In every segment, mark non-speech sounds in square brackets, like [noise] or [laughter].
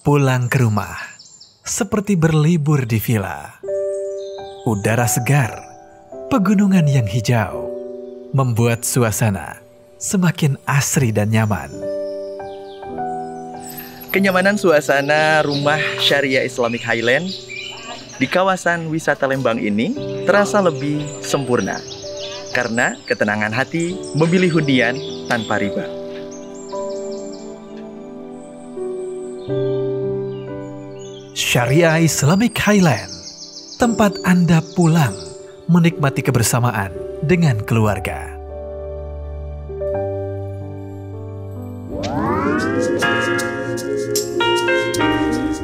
Pulang ke rumah, seperti berlibur di villa. Udara segar, pegunungan yang hijau, membuat suasana semakin asri dan nyaman. Kenyamanan suasana rumah Syariah Islamic Highland di kawasan wisata Lembang ini terasa lebih sempurna karena ketenangan hati memilih hunian tanpa riba. Syariah Islamic Highland, tempat Anda pulang menikmati kebersamaan dengan keluarga.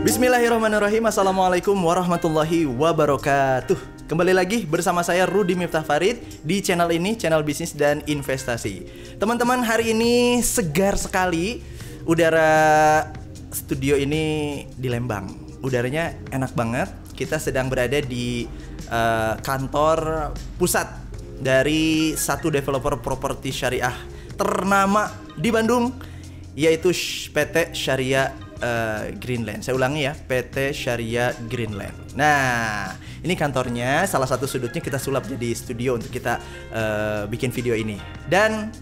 Bismillahirrahmanirrahim. Assalamualaikum warahmatullahi wabarakatuh. Kembali lagi bersama saya Rudi Miftah Farid Di channel ini, channel bisnis dan investasi. Teman-teman hari ini segar sekali. Udara studio ini di Lembang Udaranya enak banget Kita sedang berada di uh, kantor pusat Dari satu developer properti syariah ternama di Bandung Yaitu PT Syariah uh, Greenland. Saya ulangi ya, PT Syariah Greenland. Nah, ini kantornya. Salah satu sudutnya kita sulap jadi studio untuk kita uh, bikin video ini. Dan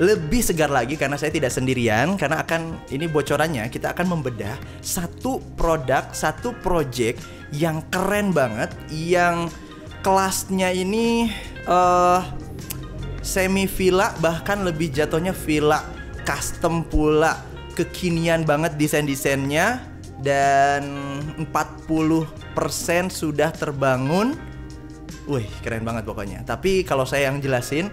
lebih segar lagi karena saya tidak sendirian karena akan ini bocorannya kita akan membedah satu produk satu project yang keren banget yang kelasnya ini uh, semi villa bahkan lebih jatuhnya villa custom pula kekinian banget desain-desainnya dan 40% sudah terbangun. Wih, keren banget pokoknya. Tapi kalau saya yang jelasin,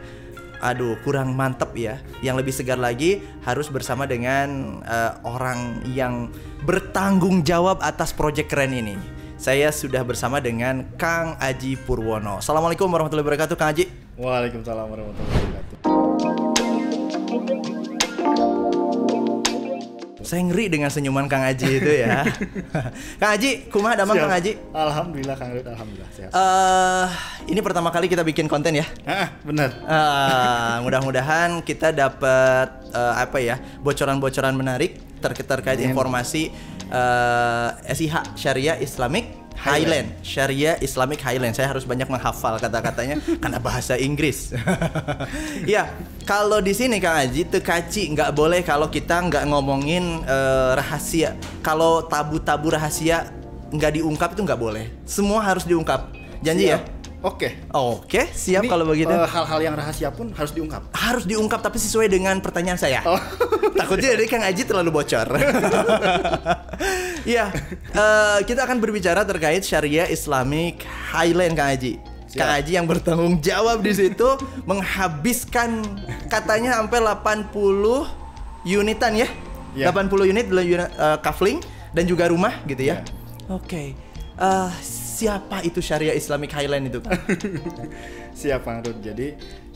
aduh kurang mantep ya. Yang lebih segar lagi harus bersama dengan uh, orang yang bertanggung jawab atas proyek keren ini. Saya sudah bersama dengan Kang Aji Purwono. Assalamualaikum warahmatullahi wabarakatuh, Kang Aji. Waalaikumsalam warahmatullahi wabarakatuh. Saya ngeri dengan senyuman Kang Aji itu ya. [laughs] Kang Aji, kumaha damang. Kang Aji? Alhamdulillah Kang Rid, alhamdulillah sehat. Eh, ini pertama kali kita bikin konten ya. Ah, benar. Eh, mudah-mudahan kita dapat eh, apa ya bocoran-bocoran menarik ter terkait informasi eh, SIH Syariah Islamic Highland. Syariah Islamic Highland. Saya harus banyak menghafal kata-katanya [laughs] karena bahasa Inggris. [laughs] ya, kalau di sini Kang Aji tekaci nggak boleh kalau kita nggak ngomongin eh, rahasia. Kalau tabu-tabu rahasia nggak diungkap itu nggak boleh. Semua harus diungkap. Janji ya? Siap. Oke. Oke, siap Ini, kalau begitu eh, hal-hal yang rahasia pun harus diungkap. harus diungkap tapi sesuai dengan pertanyaan saya. Oh. [laughs] Takutnya dari Kang Aji terlalu bocor. [laughs] Iya, eh, kita akan berbicara terkait Syariah Islamic Highland Kang Aji. Siap. Kang Aji yang bertanggung jawab di situ menghabiskan katanya sampai 80 unitan ya. Ya. 80 unit eh, kafling dan juga rumah gitu ya. Ya. Oke. Eh, siapa itu Syariah Islamic Highland itu? Kang? [laughs] Siap Kang Rid. Jadi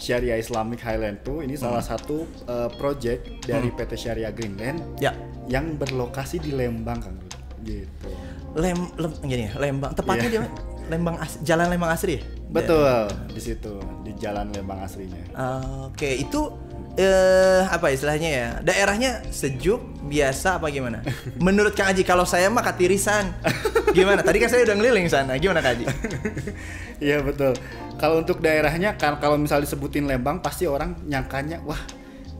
Syariah Islamic Highland tuh ini salah satu eh, project dari PT Syariah Greenland ya. yang berlokasi di Lembang Kang Rid. Gitu. Lem, lem gini Lembang. Tepatnya Iya. dia Lembang As- Jalan Lembang Asri ya? Betul, di situ di Jalan Lembang aslinya. Ah, Oke, itu eh apa istilahnya ya? Daerahnya sejuk, biasa apa gimana? Menurut Kang Aji kalau saya mah katirisan. Gimana? Tadi kan saya udah ngeliling sana. Gimana Kang Aji? [laughs] Iya betul. Kalau untuk daerahnya kan kalau misal disebutin Lembang pasti orang nyangkanya wah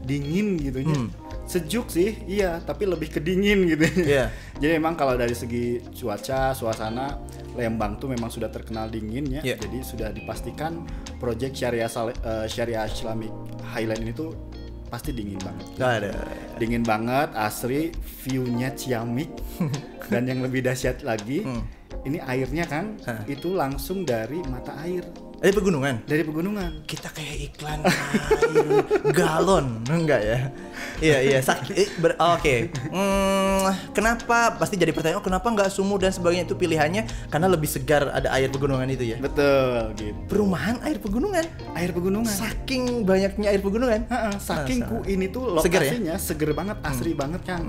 dingin gitu ya. Hmm. Sejuk sih, iya, tapi lebih ke dingin gitu. Iya. [laughs] Jadi memang kalau dari segi cuaca, suasana Lembang tuh memang sudah terkenal dingin ya. Iya. Jadi sudah dipastikan project Syariah eh, Syariah Islamic Highland ini tuh pasti dingin banget. Gak ada. Dingin banget, asri, view-nya ciamik [laughs] dan yang lebih dahsyat lagi, Hmm. ini airnya kan Hah. itu langsung dari mata air, Ada pegunungan. dari pegunungan. Kita kayak iklan [laughs] air galon, enggak ya? Iya iya. sak- eh, ber- Oke. Hmm, kenapa? Pasti jadi pertanyaan. Oh, kenapa nggak sumur dan sebagainya itu pilihannya? Karena lebih segar ada air pegunungan itu ya. Betul gitu. Perumahan air pegunungan. Air pegunungan. Saking banyaknya air pegunungan. Ha-ha, saking ku ini tuh Seger ya? lokasinya seger banget, asri banget kan.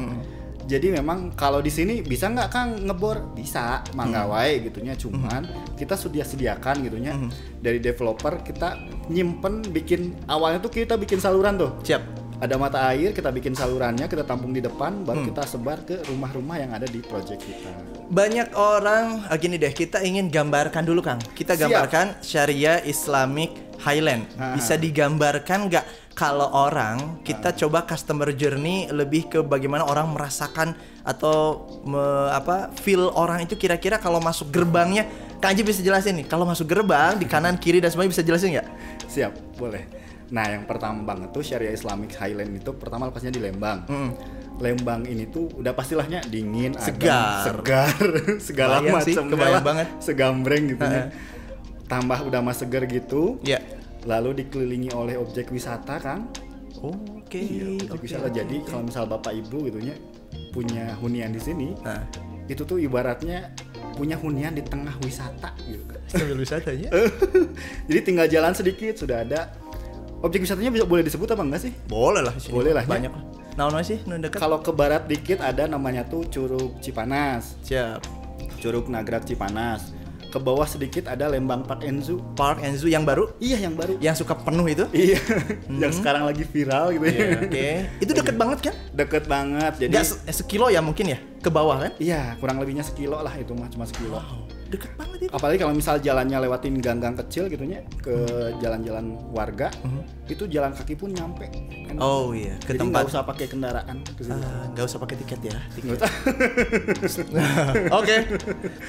Jadi memang kalau di sini bisa nggak Kang ngebor? Bisa, mangga wae gitunya. Cuman kita sudah sediakan gitunya dari developer kita nyimpen bikin awalnya tuh kita bikin saluran tuh. Siap. ada mata air, kita bikin salurannya, kita tampung di depan, baru Hmm. kita sebar ke rumah-rumah yang ada di project kita. Banyak orang ah, gini deh, kita ingin gambarkan dulu Kang. Kita Siap. gambarkan Syariah Islamic Highland. Bisa digambarkan nggak kalau orang kita coba customer journey lebih ke bagaimana orang merasakan atau me- apa feel orang itu kira-kira kalau masuk gerbangnya Kang Haji bisa jelasin nih. Kalau masuk gerbang di kanan kiri dan semuanya bisa jelasin nggak? Siap, boleh. Nah, yang pertama banget tuh Syariah Islamic Highland itu pertama lokasinya di Lembang. Lembang ini tuh udah pastilahnya dingin, Segar. segar, [laughs] segala macam, kebayang banget. segambreng gitu ya. Tambah udah mas segar gitu, Ya. Lalu dikelilingi oleh objek wisata, Kang. Oke. Iya, objek oke, wisata. Jadi oke. kalau misal bapak ibu gitu ya punya hunian di sini, Nah, itu tuh ibaratnya punya hunian di tengah wisata gitu. sambil wisata aja. [laughs] Jadi tinggal jalan sedikit sudah ada objek wisatanya bisa boleh disebut apa enggak sih? Boleh lah sini. Boleh lah, ya. Banyak lah. Naon sih? Dekat. Kalau ke barat dikit ada namanya tuh Curug Cipanas, Siap. Curug Nagrak Cipanas. Ke bawah sedikit ada Lembang Park Zoo. Park Zoo yang baru Iya yang baru. yang suka penuh itu. Iya, yang sekarang lagi viral gitu ya. Iya, Oke. Itu deket banget kan? Deket banget. Jadi Enggak se- sekilo ya mungkin ya ke bawah kan? iya kurang lebihnya sekilo lah itu mah cuma sekilo. Deket banget itu. Apalagi kalau misal jalannya lewatin gang-gang kecil gitunya ke jalan-jalan warga, itu jalan kaki pun nyampe. Kan? Oh iya, ke Jadi tempat nggak usah pakai kendaraan ke situ. Ah, nggak usah pakai tiket ya. Usah. [laughs] Oke.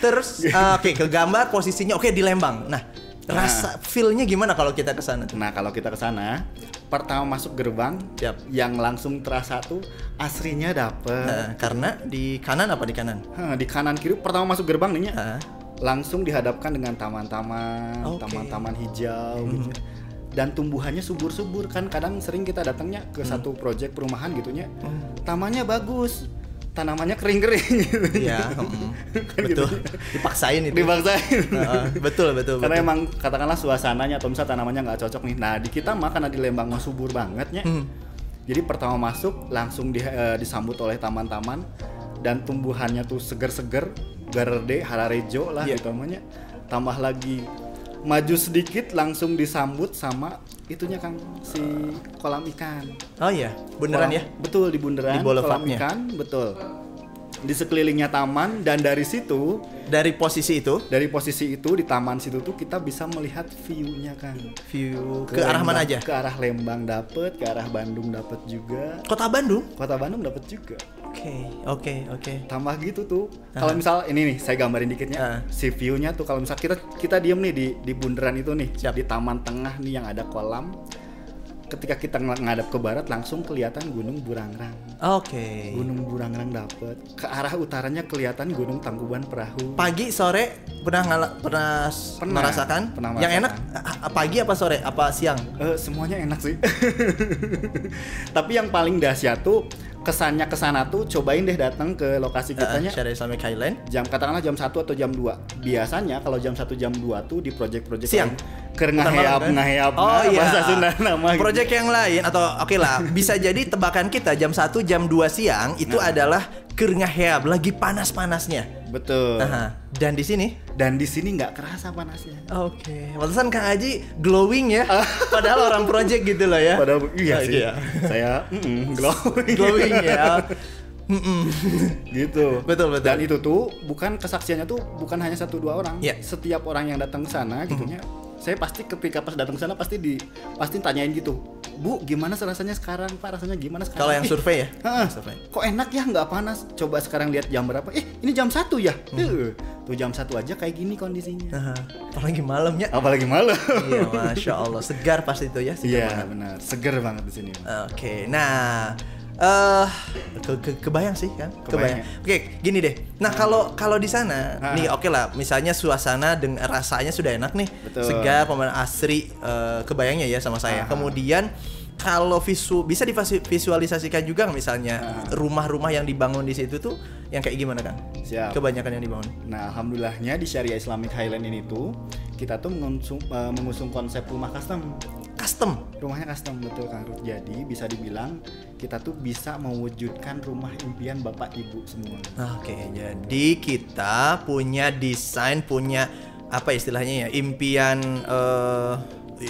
Terus [laughs] ah, oke ke gambar posisinya oke di Lembang. Nah, rasa feel-nya gimana kalau kita ke sana? Nah kalau kita ke sana, pertama masuk gerbang, Siap. yang langsung terasa tuh asrinya dapet. Nah, karena di kanan apa di kanan? Hah, di kanan kiri pertama masuk gerbang nih ya, Ah, langsung dihadapkan dengan taman-taman, Oke. taman-taman hijau gitu. ya. Dan tumbuhannya subur-subur kan kadang sering kita datangnya ke satu proyek perumahan gitunya. Tamannya bagus, tanamannya kering-kering [laughs] gitu. Iya, mm, Kan betul. gitu. Dipaksain itu. Dipaksain. Ah, betul, betul, Karena betul. emang katakanlah suasananya atau misal tanamannya nggak cocok nih. Nah di kita mah karena di Lembang mah subur bangetnya. Hmm. Jadi pertama masuk langsung di- eh, disambut oleh taman-taman dan tumbuhannya tuh seger-seger, garerde, hararejo lah Iya. gitu namanya. Tambah lagi maju sedikit langsung disambut sama itunya Kang si kolam ikan. Oh iya, beneran Kolam- ya? Betul di bundaran Di kolam ikan, betul. Di sekelilingnya taman dan dari situ Dari posisi itu dari posisi itu di taman situ tuh kita bisa melihat view-nya kan view ke, arah mana aja? ke arah Lembang dapet ke arah Bandung dapet juga Kota Bandung. kota Bandung dapet juga Oke, oke, oke. tambah gitu tuh kalau misal ini nih saya gambarin dikitnya Ah. si view-nya tuh kalau misal kita kita diem nih di di bundaran itu nih Siap. di taman tengah nih yang ada kolam ketika kita ng- ngadap ke barat langsung kelihatan Gunung Burangrang Oke. Gunung Burangrang dapet ke arah utaranya kelihatan Gunung Tangkuban Perahu Pagi sore pernah ngala, pernah, Pernah, merasakan? pernah Yang enak pagi apa sore? Apa siang? Eh, semuanya enak sih. [laughs] Tapi yang paling dahsyat tuh kesannya ke sana tuh cobain deh datang ke lokasi Uh, kitanya Syariah Islamic Highland. jam katakanlah jam 1 atau jam 2. Biasanya kalau jam 1 jam 2 tuh di project-project Siang? malam, ngaheap kan? ngaheap Oh nah, iya. bahasa Sunda nama gitu. Project yang lain atau oke lah [laughs] bisa jadi tebakan kita jam 1 jam 2 siang itu Nah. adalah kerngaheab lagi panas-panasnya. Betul. Aha. Dan di sini Dan di sini nggak kerasa panasnya. Oke, pantesan Kang Haji glowing ya. [laughs] Padahal orang project gitu loh ya. Padahal iya Oh, sih. Saya mm, [laughs] glowing. glowing ya. [laughs] Gitu. Betul, betul. Dan itu tuh bukan kesaksiannya tuh bukan hanya satu dua orang. Iya. Setiap orang yang datang ke sana gitunya, saya pasti ketika pas datang ke sana pasti di pasti tanyain gitu. Bu, gimana rasanya sekarang? Pak, rasanya gimana sekarang? Kalau yang survei ya? Heeh. Survei. Kok enak ya nggak panas? Coba sekarang lihat jam berapa? Eh, ini jam satu ya? Hmm. Tuh, tuh jam satu aja kayak gini kondisinya. Aha. Apalagi malamnya. Apalagi malam. iya, masya Allah, segar pasti itu ya. segar Iya, banget. benar. Seger banget di sini. Oke, nah, eh ke, ke- kebayang sih kan? Kebayang. Kebayang. Oke, gini deh. Nah kalau kalau di sana, Ah. nih oke lah, misalnya suasana dengan rasanya sudah enak nih, Betul. segar, pemandangan asri, eh, kebayangnya ya sama saya. Ah. Kemudian kalau visu bisa divisualisasikan juga misalnya Ah. rumah-rumah yang dibangun di situ tuh yang kayak gimana kan? Siap. Kebanyakan yang dibangun. Nah, alhamdulillahnya di Syariah Islamic Highland ini tuh kita tuh mengusung, eh, mengusung konsep rumah custom. Custom. Rumahnya custom betul Kang Ruth. Jadi bisa dibilang kita tuh bisa mewujudkan rumah impian Bapak Ibu semua. Oke, jadi kita punya desain, punya apa istilahnya ya, impian eh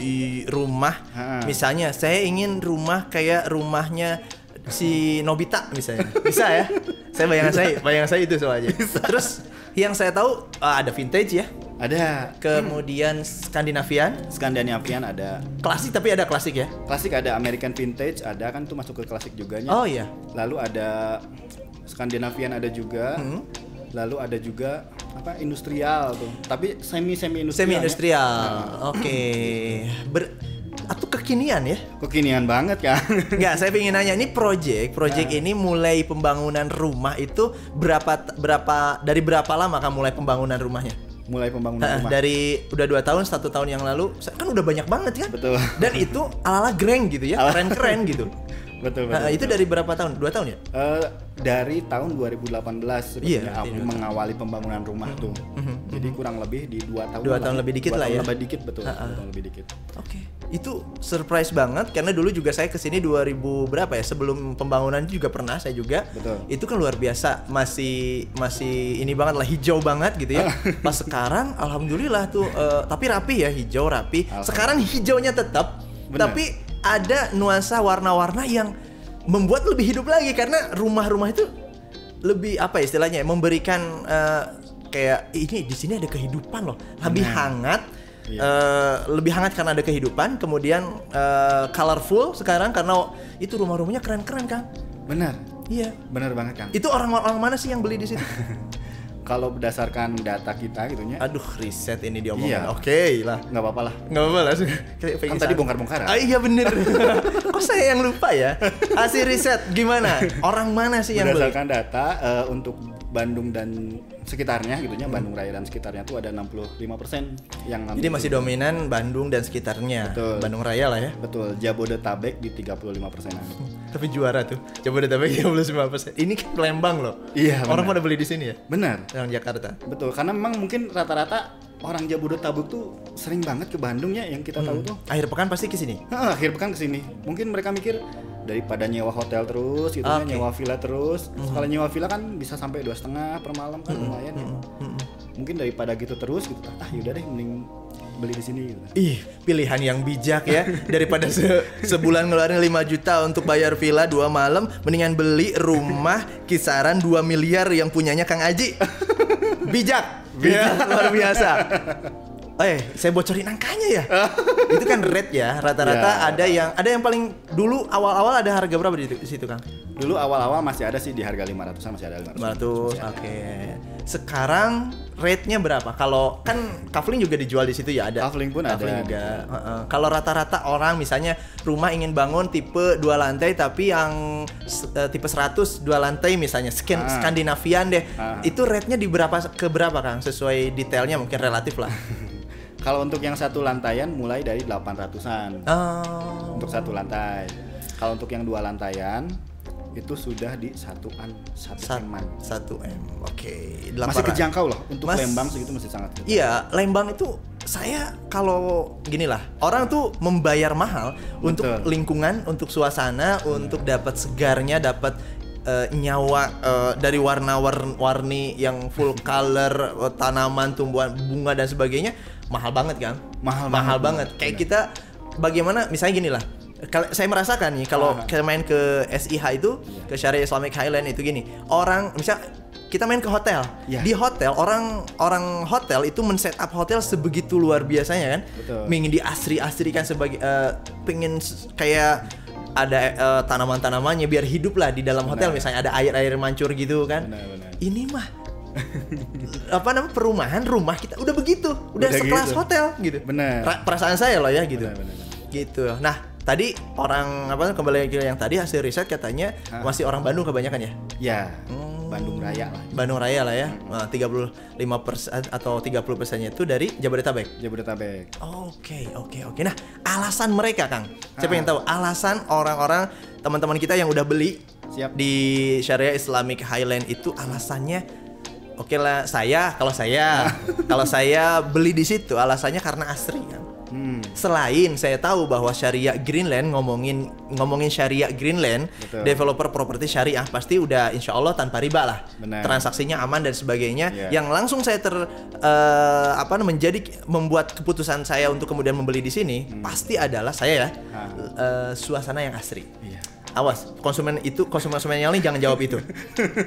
i- rumah. Ha. Misalnya saya ingin rumah kayak rumahnya si Nobita misalnya. Bisa ya? Saya bayangan saya, bayangan saya itu soalnya. Terus yang saya tahu ah, ada vintage ya. Ada Kemudian Skandinavian, Skandinavian ada klasik tapi ada klasik ya. klasik ada American vintage ada kan tuh masuk ke klasik juga Oh iya. lalu ada Skandinavian ada juga Hmm. lalu ada juga apa industrial tuh tapi semi semi industrial Semi ya. industrial. Oke. Ber atau kekinian ya? kekinian banget kan [laughs] Enggak, saya ingin nanya ini project, project ini mulai pembangunan rumah itu berapa berapa dari berapa lama kan mulai pembangunan rumahnya? Mulai pembangunan rumah. dari udah dua tahun satu tahun yang lalu kan udah banyak banget kan? Betul. dan itu ala ala greng gitu ya Ala- keren keren gitu. [laughs] Betul betul, itu betul. dari berapa tahun? Dua tahun ya? Eh, dari tahun 2018 sebetulnya Iya, aku mengawali pembangunan rumah tuh. jadi kurang lebih di dua tahun Dua tahun lebih dikit Dua lah tahun ya. lebih dikit betul. Ha-ha. dua tahun lebih dikit. Oke itu surprise banget karena dulu juga saya ke sini 2000 berapa ya sebelum pembangunan juga pernah saya juga. Betul. itu kan luar biasa masih masih ini banget lah hijau banget gitu ya. [laughs] Pas sekarang alhamdulillah tuh eh, tapi rapi ya hijau rapi. Sekarang hijaunya tetap Benar. tapi ada nuansa warna-warna yang membuat lebih hidup lagi karena rumah-rumah itu lebih apa ya istilahnya ya, memberikan eh, kayak ini di sini ada kehidupan loh lebih hangat Iya. eh, lebih hangat karena ada kehidupan kemudian eh, colorful sekarang karena itu rumah-rumahnya keren-keren kan benar. Iya. Benar banget kan itu orang-orang mana sih yang beli di situ? [laughs] Kalau berdasarkan data kita gitunya aduh riset ini diomongin. Iya. oke lah. Nggak apa-apa lah. Nggak apa-apa pengen Kan tadi bongkar-bongkaran. ah, iya bener. [laughs] Kok saya yang lupa ya? Hasil riset gimana? Orang mana sih yang beli? Berdasarkan data eh, untuk Bandung dan sekitarnya gitunya Bandung Raya dan sekitarnya tuh ada 65% yang jadi masih dominan Bandung dan sekitarnya. Betul. Bandung Raya lah ya. Betul. Jabodetabek di 35 persenan. Tapi juara tuh. Jabodetabek 35% ini kan Lembang loh. Iya, orang benar. pada beli di sini ya? Benar. Yang Jakarta. Betul. Karena memang mungkin rata-rata orang Jabodetabek tuh sering banget ke Bandung ya yang kita tahu tuh. Akhir pekan pasti ke sini? Akhir pekan ke sini mungkin mereka mikir daripada nyewa hotel terus gitu ya, Oke. nyewa villa terus. Kalau nyewa villa kan bisa sampai dua setengah per malam kan lumayan ya. Mungkin daripada gitu terus gitu ah yaudah deh mending beli di sini gitu Ih, pilihan yang bijak ya. [laughs] Daripada se- sebulan ngeluarin 5 juta untuk bayar villa dua malam, mendingan beli rumah kisaran 2 miliar yang punyanya Kang Aji. [laughs] Bijak. Bijak luar biasa. Eh, saya bocorin angkanya ya. [laughs] Itu kan rate ya. Rata-rata Ya. ada yang ada yang paling dulu awal-awal ada harga berapa di, di situ, Kang? dulu awal-awal masih ada sih di harga 500an masih ada 500 500. Oke. Sekarang rate-nya berapa? Kalau kan kafling juga dijual di situ ya ada. Kafling pun ada, juga. Heeh. Kalau rata-rata orang misalnya rumah ingin bangun tipe dua lantai tapi yang eh, tipe 100 dua lantai misalnya skin Ah. Skandinavian deh. Ah. Itu rate-nya di berapa ke berapa Kang? Sesuai detailnya mungkin relatif lah. [laughs] kalau untuk yang satu lantaian mulai dari 800an Oh. untuk satu lantai kalau untuk yang dua lantaian itu sudah di satuan satu Sat- eman satu M. Oke. masih 800. kejangkau loh untuk Mas- Lembang segitu masih sangat kejangkau. Iya, Lembang itu saya kalau gini lah, orang tuh membayar mahal untuk Betul. lingkungan, untuk suasana, untuk dapat segarnya, dapat eh, nyawa eh, dari warna-warni yang full [laughs] color, tanaman, tumbuhan, bunga dan sebagainya, mahal banget kan? Mahal mahal banget, banget. Kayak kita bagaimana misalnya gini lah. Kalau saya merasakan nih kalau Ah. kita main ke SIH itu ke Syariah Islamic Highland itu gini orang misal kita main ke hotel Iya. di hotel orang orang hotel itu men up hotel sebegitu luar biasanya kan Betul. ingin diasri-asrikan sebagai eh, pengen kayak ada eh, tanaman-tanamannya biar hidup lah di dalam hotel Benar. misalnya ada air-air mancur gitu kan Benar, benar. ini mah apa namanya perumahan rumah kita udah begitu udah, Udah sekelas gitu. hotel gitu Benar. Ra- perasaan saya loh ya gitu Benar, benar, benar. gitu nah tadi orang apa kembali ke yang tadi hasil riset katanya Hah? masih orang Bandung kebanyakan ya ya Hmm. Bandung Raya lah Bandung Raya lah ya Nah, 35 persen atau 30 persennya itu dari Jabodetabek Jabodetabek Oke, oke, oke. Nah, alasan mereka, Kang. Saya pengen tahu alasan orang-orang teman-teman kita yang udah beli Siap. di Syariah Islamic Highland itu alasannya Oke lah, saya kalau saya [laughs] kalau saya beli di situ alasannya karena asri kan. Hmm. Selain saya tahu bahwa syariah Greenland ngomongin ngomongin syariah Greenland, Betul. developer properti syariah pasti udah insya Allah tanpa riba lah, Benar. transaksinya aman dan sebagainya. Iya. Yang langsung saya ter eh, apa menjadi membuat keputusan saya untuk kemudian membeli di sini pasti adalah saya ya eh, suasana yang asri. Iya. Awas, konsumen itu konsumen-konsumen yang lain jangan jawab itu.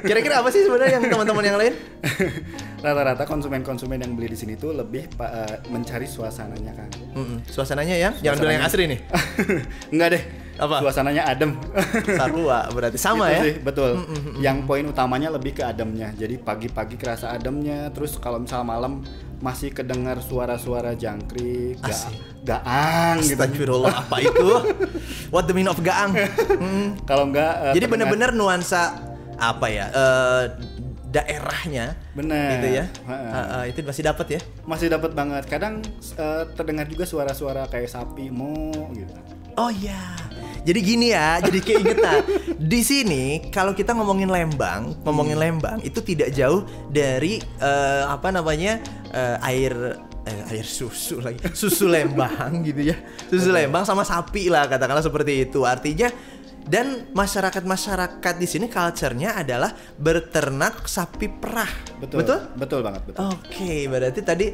Kira-kira apa sih sebenarnya yang teman-teman yang lain? [laughs] Rata-rata konsumen-konsumen yang beli di sini tuh lebih eh, mencari suasananya kan. Mm-mm. Suasananya yang jangan bilang yang asri nih. Enggak [laughs] deh. Apa? Suasananya adem. [laughs] Sarua berarti sama Itu ya. sih, betul. Yang poin utamanya lebih ke ademnya. Jadi pagi-pagi kerasa ademnya, terus kalau misal malam masih kedengar suara-suara jangkrik, ga- gaang gitu. Astagfirullah apa itu? [laughs] What the meaning of gaang? Mm. Kalau enggak eh, Jadi benar-benar nuansa apa ya? eh, daerahnya Benar. gitu ya. Ah, ah, itu masih dapat ya. masih dapat banget. Kadang eh, terdengar juga suara-suara kayak sapi mo gitu. Oh iya. Jadi gini ya, jadi keingetan. [laughs] Di sini kalau kita ngomongin Lembang, ngomongin Lembang itu tidak jauh dari eh, apa namanya eh, air eh, air susu lagi, susu [laughs] Lembang gitu ya, susu Lembang sama sapi lah katakanlah seperti itu. Artinya dan masyarakat-masyarakat di sini culture-nya adalah berternak sapi perah. Betul. Betul? Betul banget, betul. Oke, berarti tadi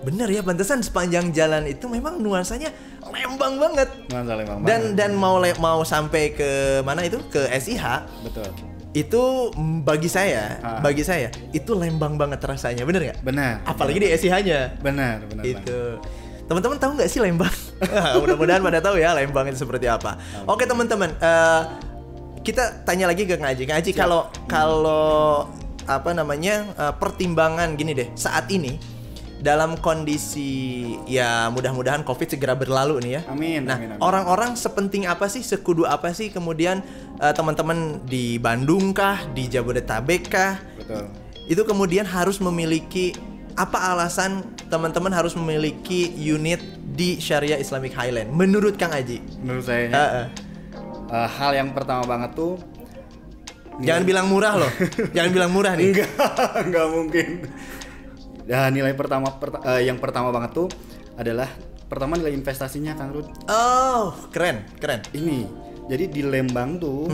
bener ya pantesan sepanjang jalan itu memang nuansanya Lembang banget. Nuansa Lembang dan banget. dan mau le- mau sampai ke mana itu? Ke SIH betul. itu mm, bagi saya Ah. bagi saya itu lembang banget rasanya. Bener nggak? Benar. apalagi di SIH-nya benar, benar banget. itu teman-teman tahu nggak sih Lembang? [laughs] Mudah-mudahan pada tahu ya Lembang itu seperti apa. Oke teman-teman eh, kita tanya lagi ke Ngaji. Ngaji kalau kalau apa namanya eh, pertimbangan gini deh. Saat ini dalam kondisi ya mudah-mudahan COVID segera berlalu nih ya. Amin, Nah, amin, amin. orang-orang sepenting apa sih, sekudu apa sih kemudian eh, teman-teman di Bandung kah, di Jabodetabek kah, Betul. itu kemudian harus memiliki apa alasan teman-teman harus memiliki unit di Syariah Islamic Highland menurut Kang Aji? Menurut saya eh. eh, hal yang pertama banget tuh Jangan bilang murah loh. [laughs] Jangan bilang murah nih. enggak [laughs] enggak mungkin. Ya nilai pertama perta- eh, yang pertama banget tuh adalah pertama nilai investasinya Kang Rud. Oh, keren, keren. Ini. Jadi di Lembang tuh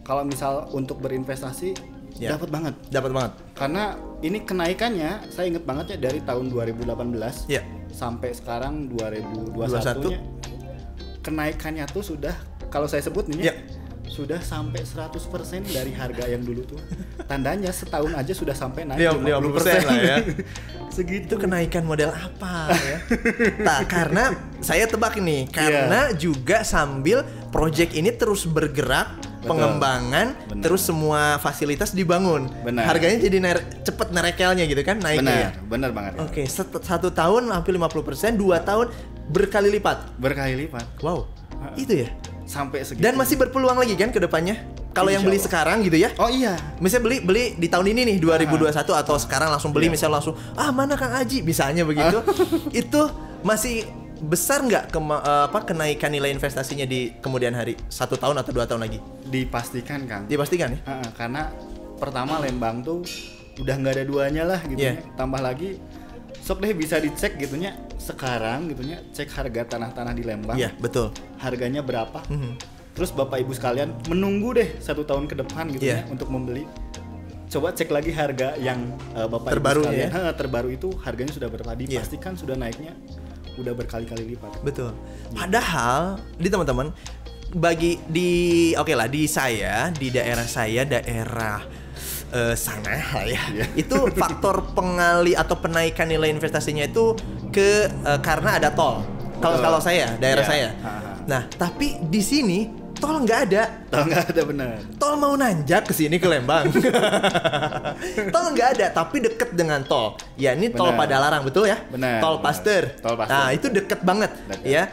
kalau misal untuk berinvestasi. Ya. dapat banget. Dapat banget. Karena ini kenaikannya saya inget banget ya dari tahun 2018 Ya. sampai sekarang 2021 nya kenaikannya tuh sudah kalau saya sebut nih Ya. Sudah sampai 100% dari harga yang dulu tuh. Tandanya setahun aja sudah sampai naik Lima- 50% lah ya. [laughs] Segitu Itu kenaikan model apa ya? Nah, karena saya tebak Iya. nih, karena juga sambil project ini terus bergerak, Betul. pengembangan, Benar. terus semua fasilitas dibangun. Benar. Harganya jadi ner- cepet nerekelnya gitu kan naiknya. ya? benar, benar banget. ya. Oke, set- satu tahun hampir 50%, dua tahun berkali lipat. Berkali lipat Wow, itu ya. Sampai segitu. Dan masih berpeluang lagi kan ke depannya? Kalau yang beli Allah. sekarang gitu ya? Oh iya. Misalnya beli beli di tahun ini nih 2021 atau sekarang langsung beli Iya. misalnya langsung ah mana Kang Aji misalnya begitu [laughs] itu masih besar nggak kema- eh, apa kenaikan nilai investasinya di kemudian hari satu tahun atau dua tahun lagi Dipastikan Kang. dipastikan ya karena pertama Lembang tuh udah nggak ada duanya lah gitu Iya. ya. Tambah lagi sok deh bisa dicek gitunya sekarang gitunya cek harga tanah-tanah di Lembang. iya betul Harganya berapa? Mhm. Terus Bapak Ibu sekalian menunggu deh satu tahun ke depan gitu Iya. ya untuk membeli. Coba cek lagi harga yang uh, Bapak Terbaru Ibu sekalian ya? terbaru itu harganya sudah berapa? Iya. Dipastikan sudah naiknya udah berkali-kali lipat. betul padahal di teman-teman bagi di oke lah di saya di daerah saya daerah eh, sana lah ya Iya. [laughs] itu faktor pengali atau penaikan nilai investasinya itu ke eh, karena ada tol kalau Betul. kalau saya daerah Iya. saya Ha, ha. nah tapi di sini tol nggak ada Tahu nggak ada benar. tol mau nanjak ke sini ke Lembang [laughs] tol nggak ada tapi deket dengan tol ya ini tol Benar. Padalarang betul ya Benar, tol. Pasteur Tol Pasteur. nah itu deket banget Deket. ya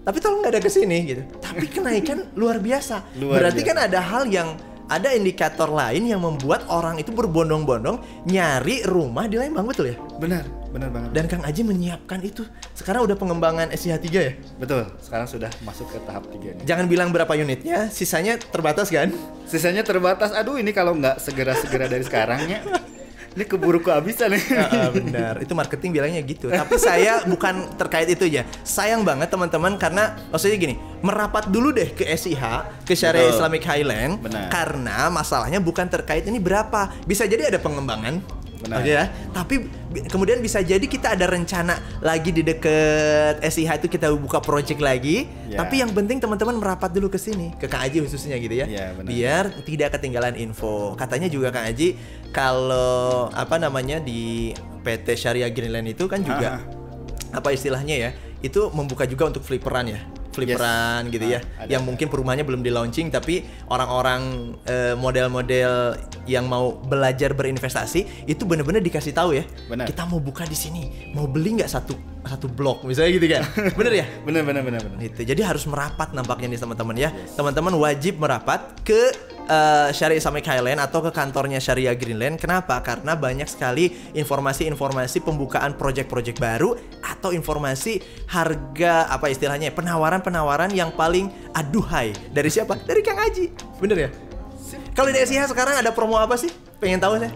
tapi tol nggak ada ke sini gitu tapi kenaikan luar biasa Luar berarti biasa. kan ada hal yang ada indikator lain yang membuat orang itu berbondong-bondong nyari rumah di Lembang betul ya Benar, benar banget. dan Kang Aji menyiapkan itu sekarang udah pengembangan SIH 3 ya Betul, sekarang sudah masuk ke tahap tiga nih. jangan bilang berapa unitnya sisanya terbatas kan Sisanya terbatas. Aduh, ini kalau nggak segera-segera dari sekarang ya. [laughs] Ini keburu kehabisan nih. Heeh, benar. Itu marketing bilangnya gitu. Tapi saya bukan terkait itu ya. Sayang banget teman-teman karena maksudnya gini, merapat dulu deh ke SIH, ke Syariah. Islamic Highland Benar. karena masalahnya bukan terkait ini berapa. Bisa jadi ada pengembangan. Benar. Oke ya. Tapi kemudian bisa jadi kita ada rencana lagi di deket SIH itu kita buka project lagi. Ya. Tapi yang penting teman-teman merapat dulu ke sini, ke Kang Aji khususnya gitu ya. Iya, benar. Biar tidak ketinggalan info. Katanya juga Kang Aji kalau apa namanya di PT Syariah Greenland itu kan juga Ah. apa istilahnya ya? Itu membuka juga untuk fliperan ya. Fliperan gitu ya. Ah, ada, yang ada. mungkin perumahannya belum di launching tapi orang-orang eh, model-model yang mau belajar berinvestasi itu bener-bener dikasih tahu ya. Benar. Kita mau buka di sini. Mau beli nggak satu satu blok misalnya gitu kan. [laughs] bener ya? Bener bener bener bener. Gitu. Jadi harus merapat nampaknya nih teman-teman ya. Teman-teman wajib merapat ke eh, Syariah Islamic Highland atau ke kantornya Syariah Greenland. Kenapa? Karena banyak sekali informasi-informasi pembukaan project-project baru atau informasi harga apa istilahnya penawaran-penawaran yang paling aduhai dari siapa? Dari Kang Aji. Bener ya? Kalau di SIH sekarang ada promo apa sih? Pengen tahu saya.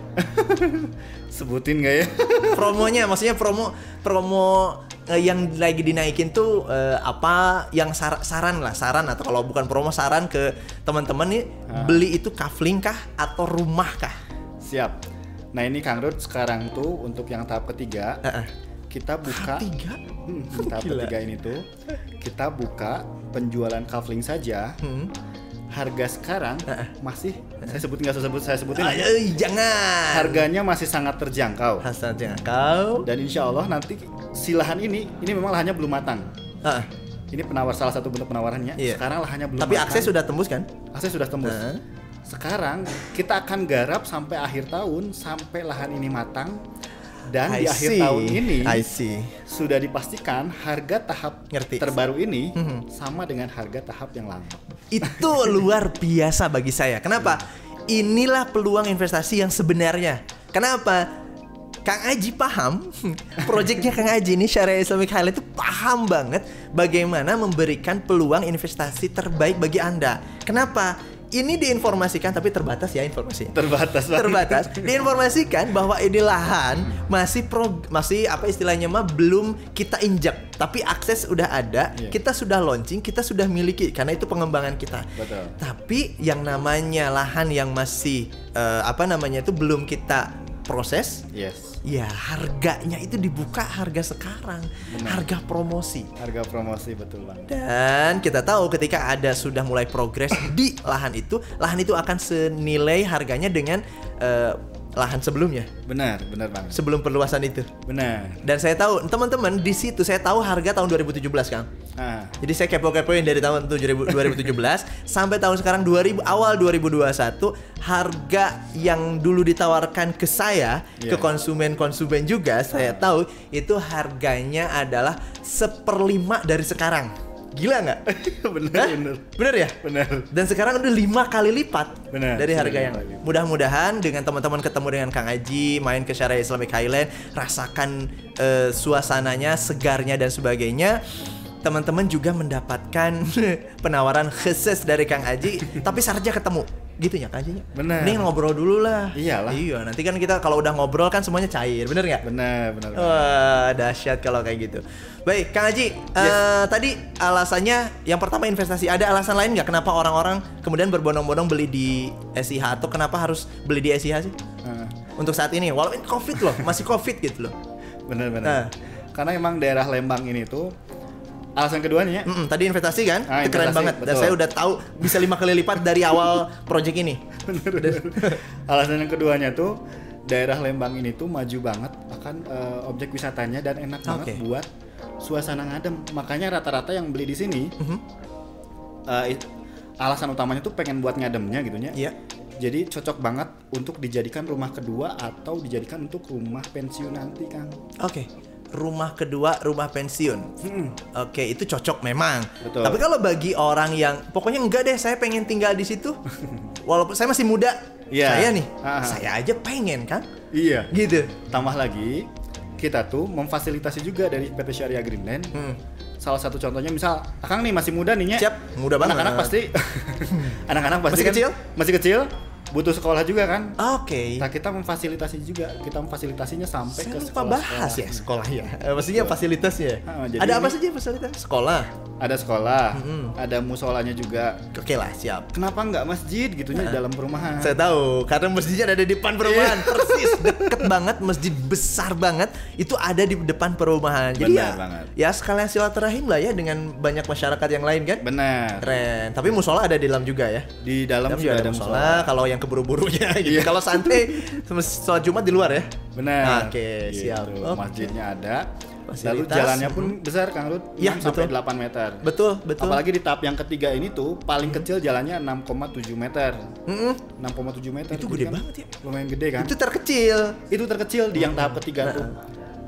[laughs] Sebutin gak ya? [laughs] promonya maksudnya promo promo eh, yang lagi dinaikin tuh eh, apa yang sar- saran lah saran atau kalau bukan promo saran ke teman-teman nih beli itu kafling kah atau rumah kah Siap. Nah ini Kang Rud sekarang tuh untuk yang tahap ketiga Heeh. kita buka tiga Hmm, tahap Gila. ketiga ini tuh kita buka penjualan kafling saja. Hmm. Harga sekarang masih saya sebutin nggak usah sebut saya sebutin. Ay, aja. ay, jangan Harganya masih sangat terjangkau. Hasan jangan kau Dan insya Allah nanti si lahan ini ini memang lahannya belum matang. Heeh. Ini penawar salah satu bentuk penawarannya. Iya. Sekarang lahannya belum tapi matang. akses sudah tembus kan akses sudah tembus. Heeh. Sekarang kita akan garap sampai akhir tahun sampai lahan ini matang dan I di akhir see. tahun ini I see sudah dipastikan harga tahap Ngerti. terbaru ini Mhm. sama dengan harga tahap yang lama. itu [laughs] luar biasa bagi saya. Kenapa? Inilah peluang investasi yang sebenarnya. Kenapa? Kang Aji paham, [laughs] proyeknya Kang Aji ini Syariah Islamic Highlight itu paham banget bagaimana memberikan peluang investasi terbaik bagi Anda. Kenapa? Ini diinformasikan tapi terbatas ya informasinya Terbatas banget. terbatas diinformasikan bahwa ini lahan masih pro masih apa istilahnya mah belum kita injak tapi akses udah ada Iya. kita sudah launching kita sudah miliki karena itu pengembangan kita Betul. tapi yang namanya lahan yang masih eh, apa namanya itu belum kita proses Yes. Ya harganya itu dibuka harga sekarang Benar. harga promosi Harga promosi betul bang. dan kita tahu ketika ada sudah mulai progres di lahan itu, lahan itu akan senilai harganya dengan eh, lahan sebelumnya, Benar, benar bang. sebelum perluasan itu. Benar. Dan saya tahu teman-teman di situ saya tahu harga tahun 2017 Kang. Ah, Jadi saya kepo-kepoin dari tahun 2000 2017 [laughs] sampai tahun sekarang 2000 awal 2021 harga yang dulu ditawarkan ke saya ke Iya. konsumen-konsumen juga saya tahu itu harganya adalah seperlima dari sekarang. Gila nggak? [laughs] benar, Hah? benar. Bener ya? Benar. Dan sekarang udah lima kali lipat Benar, dari harga yang mudah-mudahan dengan teman-teman ketemu dengan Kang Aji, main ke Syariah Islamic Highland, rasakan eh, suasananya, segarnya dan sebagainya. Teman-teman juga mendapatkan [laughs] penawaran khusus dari Kang Aji, tapi syaratnya ketemu. Gitu ya Kang Aji? Benar. Ini ngobrol dulu lah. Iyalah. Iya, nanti kan kita kalau udah ngobrol kan semuanya cair, bener nggak? Benar, benar. Wah, dahsyat kalau kayak gitu. Baik, Kang Haji, eh, tadi alasannya yang pertama investasi. Ada alasan lain nggak kenapa orang-orang kemudian berbondong-bondong beli di SIH atau kenapa harus beli di SIH sih? Ah, Untuk saat ini, walaupun COVID loh, masih COVID gitu loh. benar, benar. Nah. Karena emang daerah Lembang ini tuh alasan keduanya ya, Mm-mm, tadi investasi kan? Ah, Itu keren banget. Dan betul. saya udah tahu bisa lima kali lipat dari awal [laughs] project ini. [laughs] Alasan yang keduanya tuh daerah Lembang ini tuh maju banget akan eh, objek wisatanya dan enak banget Oke. buat suasana ngadem. Makanya rata-rata yang beli di sini Mhm. eh, it- alasan utamanya tuh pengen buat ngademnya gitu ya. Iya. Jadi cocok banget untuk dijadikan rumah kedua atau dijadikan untuk rumah pensiun nanti, Kang. Oke. Rumah kedua, rumah pensiun. Hmm. Oke, itu cocok memang. Betul. Tapi kalau bagi orang yang pokoknya enggak deh, saya pengen tinggal di situ. [laughs] Walaupun saya masih muda. Iya. Saya nih, Ah. saya aja pengen kan? Iya. Gitu. Tambah lagi, kita tuh memfasilitasi juga dari PT Syariah Greenland. Hmm. Salah satu contohnya misal, Akang nih masih muda nih Nya. Siap, muda banget. Anak-anak pasti [laughs] anak-anak pasti Masih kan kecil? masih kecil butuh sekolah juga kan Oke. nah kita memfasilitasi juga kita memfasilitasinya sampai Saya ke lupa sekolah bahas ya sekolah ya. [laughs] Eh, maksudnya fasilitasnya. Ah, jadi Ada apa saja fasilitas? Sekolah. ada sekolah ada musolanya juga Oke lah, siap. kenapa nggak masjid gitunya di dalam perumahan Saya tahu karena masjidnya ada di depan perumahan, Iya. persis [laughs] deket banget masjid besar banget itu ada di depan perumahan. Jadi Benar ya, banget. ya sekalian silaturahim lah ya dengan banyak masyarakat yang lain kan. benar Keren. Tapi musola ada di dalam juga ya. di dalam Dalam sudah juga ada musola. musola Kalau yang keburu-burunya gitu. Iya. Kalau santai sholat Jumat di luar ya. benar Oke, Gitu. siap. Oke. masjidnya ada lalu Fasilitas. jalannya pun besar Kang Rud Iya, 6 sampai betul. 8 meter Betul, betul. apalagi di tahap yang ketiga ini tuh paling kecil jalannya 6,7 meter Mm-mm. 6,7 meter Itu gede kan banget ya. lumayan gede kan Itu terkecil. itu terkecil di yang tahap ketiga tuh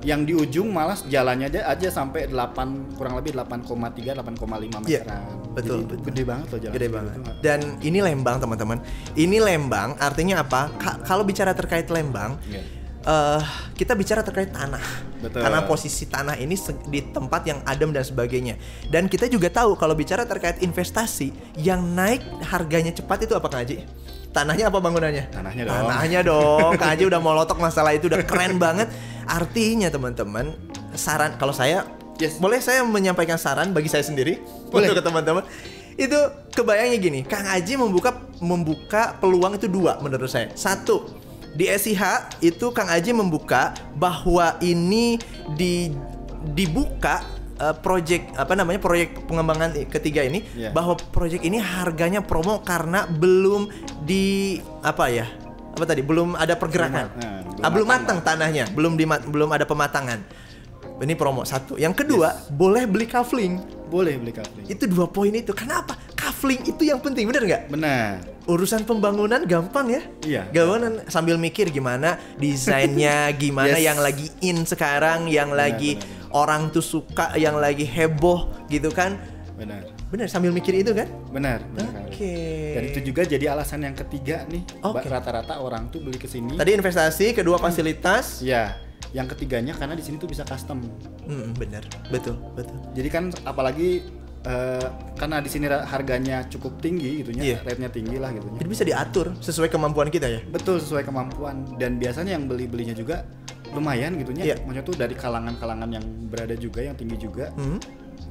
yang di ujung malas jalannya aja aja sampai 8 kurang lebih 8,3 8,5 Iya, meteran betul, Jadi itu betul. gede banget loh jalan Gede banget. tuh. Dan ini Lembang teman-teman. Ini Lembang artinya apa? Ka- kalau bicara terkait Lembang, Iya. eh, kita bicara terkait tanah. Betul. Karena posisi tanah ini di tempat yang adem dan sebagainya. Dan kita juga tahu kalau bicara terkait investasi yang naik harganya cepat itu apa Kang Haji? Tanahnya apa bangunannya? Tanahnya dong. Tanahnya dong. Kang Haji udah molotok masalah itu udah keren [laughs] banget. Artinya teman-teman, saran kalau saya Yes. boleh saya menyampaikan saran bagi saya sendiri Boleh. untuk ke teman-teman. Itu kebayangnya gini, Kang Aji membuka membuka peluang itu dua menurut saya. Satu, di SIH itu Kang Aji membuka bahwa ini di dibuka eh, project apa namanya proyek pengembangan ketiga ini Iya. bahwa proyek ini harganya promo karena belum di apa ya apa tadi? Belum ada pergerakan. Belum nah, belum Ah, belum matang, matang tanahnya. Belum di belum ada pematangan. Ini promo satu. Yang kedua boleh beli kafling boleh beli kafling itu dua poin itu. Kenapa? Kafling itu yang penting bener nggak? Benar. Urusan pembangunan gampang ya. Iya. gampang. Sambil mikir gimana desainnya [laughs] gimana Yes. yang lagi in sekarang yang lagi benar. orang tuh suka yang lagi heboh gitu kan? Benar bener sambil mikir itu kan? Benar benar. Oke. Kali. dan itu juga jadi alasan yang ketiga nih. Oke. rata-rata orang tuh beli ke sini. Tadi investasi kedua fasilitas. Ya yang ketiganya karena di sini tuh bisa custom. Hmm, bener. Betul betul. Jadi kan apalagi eh, karena di sini harganya cukup tinggi gitu Iya. ya rate-nya tinggi lah gitu jadi bisa diatur sesuai kemampuan kita ya? Betul sesuai kemampuan. Dan biasanya yang beli belinya juga lumayan gitu ya Iya. maksudnya tuh dari kalangan-kalangan yang berada juga yang tinggi juga. Hmm.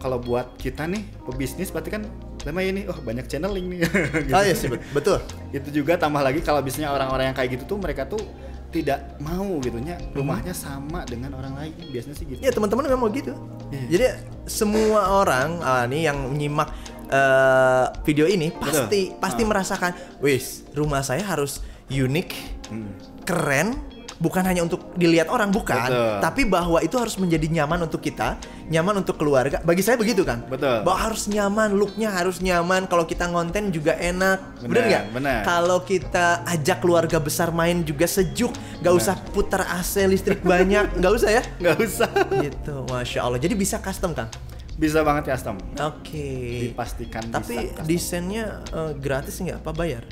Kalau buat kita nih pebisnis berarti kan lumayan nih oh banyak channeling nih [laughs] gitu. oh iya sih bet- betul itu juga tambah lagi kalau bisnisnya orang-orang yang kayak gitu tuh mereka tuh tidak mau gitu nya rumahnya sama dengan orang lain biasanya sih gitu Ya teman-teman memang mau gitu. Iya. Jadi semua orang ah, nih yang nyimak eh, video ini pasti pasti Ah. merasakan, wis rumah saya harus unik, Hmm. keren, bukan hanya untuk dilihat orang bukan, Betul. tapi bahwa itu harus menjadi nyaman untuk kita, nyaman untuk keluarga. Bagi saya begitu kan. Betul. Bahwa harus nyaman, looknya harus nyaman. Kalau kita ngonten juga enak, bener Benar, nggak? benar. Kalau kita ajak keluarga besar main juga sejuk, nggak usah putar AC listrik banyak, nggak usah ya? [laughs] nggak usah gitu masya allah jadi bisa custom kang bisa banget custom. Oke. Dipastikan tapi bisa custom. desainnya eh, gratis nggak? Apa bayar?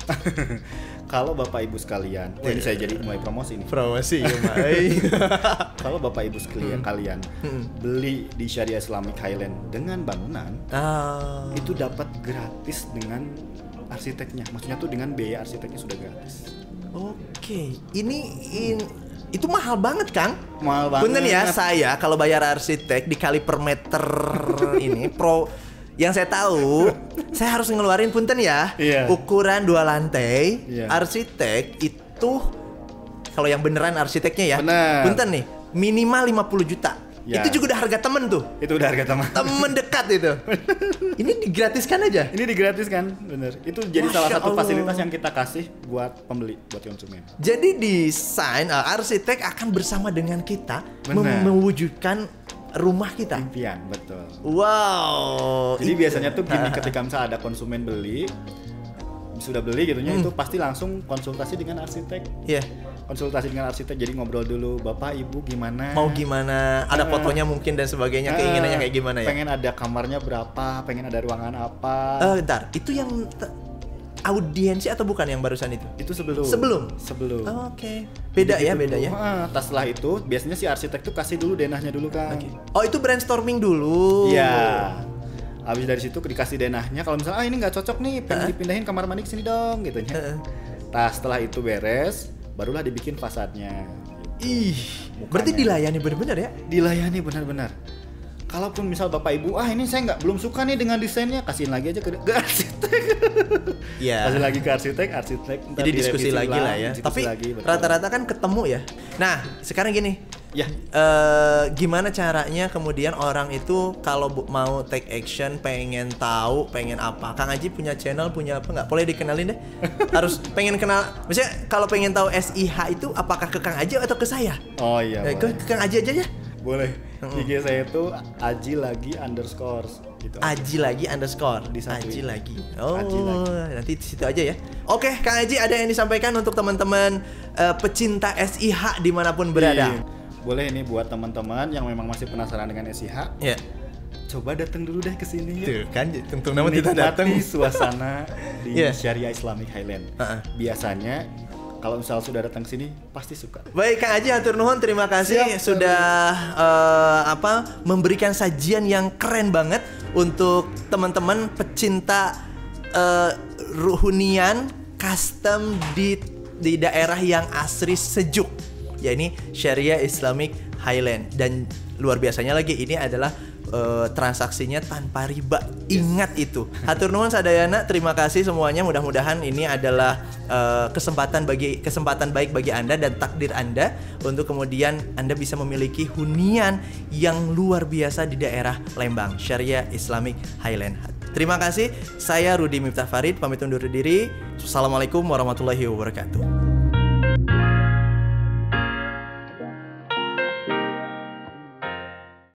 [laughs] Kalau bapak ibu sekalian oh ini saya jadi mulai promosi nih. Promosi [laughs] ya kalau bapak ibu sekalian Hmm. kalian beli di Syariah Islamic Highland dengan bangunan ah. itu dapat gratis dengan arsiteknya. Maksudnya tuh dengan biaya arsiteknya sudah gratis. Oke ini in- itu mahal banget kang Mahal banget. Punten ya saya kalau bayar arsitek dikali per meter [laughs] ini pro yang saya tahu saya harus ngeluarin punten ya Iya. ukuran dua lantai Iya. arsitek itu kalau yang beneran arsiteknya ya Bener. punten nih minimal 50 juta Ya. itu juga udah harga temen tuh itu udah harga teman temen dekat itu [laughs] ini digratiskan aja ini digratiskan bener itu jadi Masya salah satu Allah. fasilitas yang kita kasih buat pembeli buat konsumen jadi desain uh, arsitek akan bersama dengan kita mem- mewujudkan rumah kita impian betul wow Jadi itu. biasanya tuh gini [laughs] ketika misalnya ada konsumen beli sudah beli gitu Hmm. itu pasti langsung konsultasi dengan arsitek. Iya. Konsultasi dengan arsitek jadi ngobrol dulu, "Bapak, Ibu gimana?" mau gimana ada Ah. fotonya mungkin dan sebagainya Ah, keinginannya kayak gimana ya Pengen ada kamarnya berapa, pengen ada ruangan apa. Eh, bentar itu yang audiensi atau bukan yang barusan itu itu sebelum. sebelum? Sebelum. Oh, oke beda ya Gitu beda dulu. ya Ah, tas setelah itu biasanya si arsitek tuh kasih dulu denahnya dulu kan. oh itu brainstorming dulu Iya. Habis dari situ dikasih denahnya kalau misalnya ah ini nggak cocok nih, pengen dipindahin kamar mandi ke sini dong gitu Heeh. Nah setelah itu beres, barulah dibikin fasadnya. Ih, berarti dilayani bener-bener ya? Dilayani benar-benar. Kalaupun misal bapak ibu, ah ini saya nggak belum suka nih dengan desainnya, kasihin lagi aja ke, ke arsitek. Iya. [laughs] Kasih lagi ke arsitek, arsitek. Jadi diskusi lagi lah ya. diskusi Tapi rata-rata kan ketemu ya. Nah, sekarang gini. Ya. eh gimana caranya kemudian orang itu kalau mau take action, pengen tahu, pengen apa? Kang Aji punya channel, punya apa nggak? Boleh dikenalin deh. [laughs] Harus pengen kenal. Maksudnya kalau pengen tahu SIH itu apakah ke Kang Aji atau ke saya? Oh iya. Eh, ke, ke Kang Aji aja ya. Boleh. IG saya itu aji lagi underscore gitu. Aji lagi underscore Disatuin. Aji lagi. Oh, Aji lagi. nanti di situ aja ya. Oke, Kang Aji ada yang disampaikan untuk teman-teman eh, pecinta SIH di mana pun berada. Iya. Boleh ini buat teman-teman yang memang masih penasaran dengan SIH, Ya. coba datang dulu deh ke sini ya. Tuh kan, tentu nama kita datang. Suasana [laughs] di Iya. Syariah Islamic Highland. Uh-uh. Biasanya kalau misal sudah datang sini pasti suka. Baik Kang Aji hatur nuhun terima kasih Siap, sudah eh, apa memberikan sajian yang keren banget untuk teman-teman pecinta eh, ruhunian custom di di daerah yang asri sejuk ya ini Syariah Islamic Highland dan luar biasanya lagi ini adalah eh, transaksinya tanpa riba. Ingat itu. Hatur nuhun sadayana, terima kasih semuanya. Mudah-mudahan ini adalah eh, kesempatan bagi kesempatan baik bagi Anda dan takdir Anda untuk kemudian Anda bisa memiliki hunian yang luar biasa di daerah Lembang, Syariah Islamic Highland. Terima kasih. Saya Rudi Miftah Farid pamit undur diri. Assalamualaikum warahmatullahi wabarakatuh.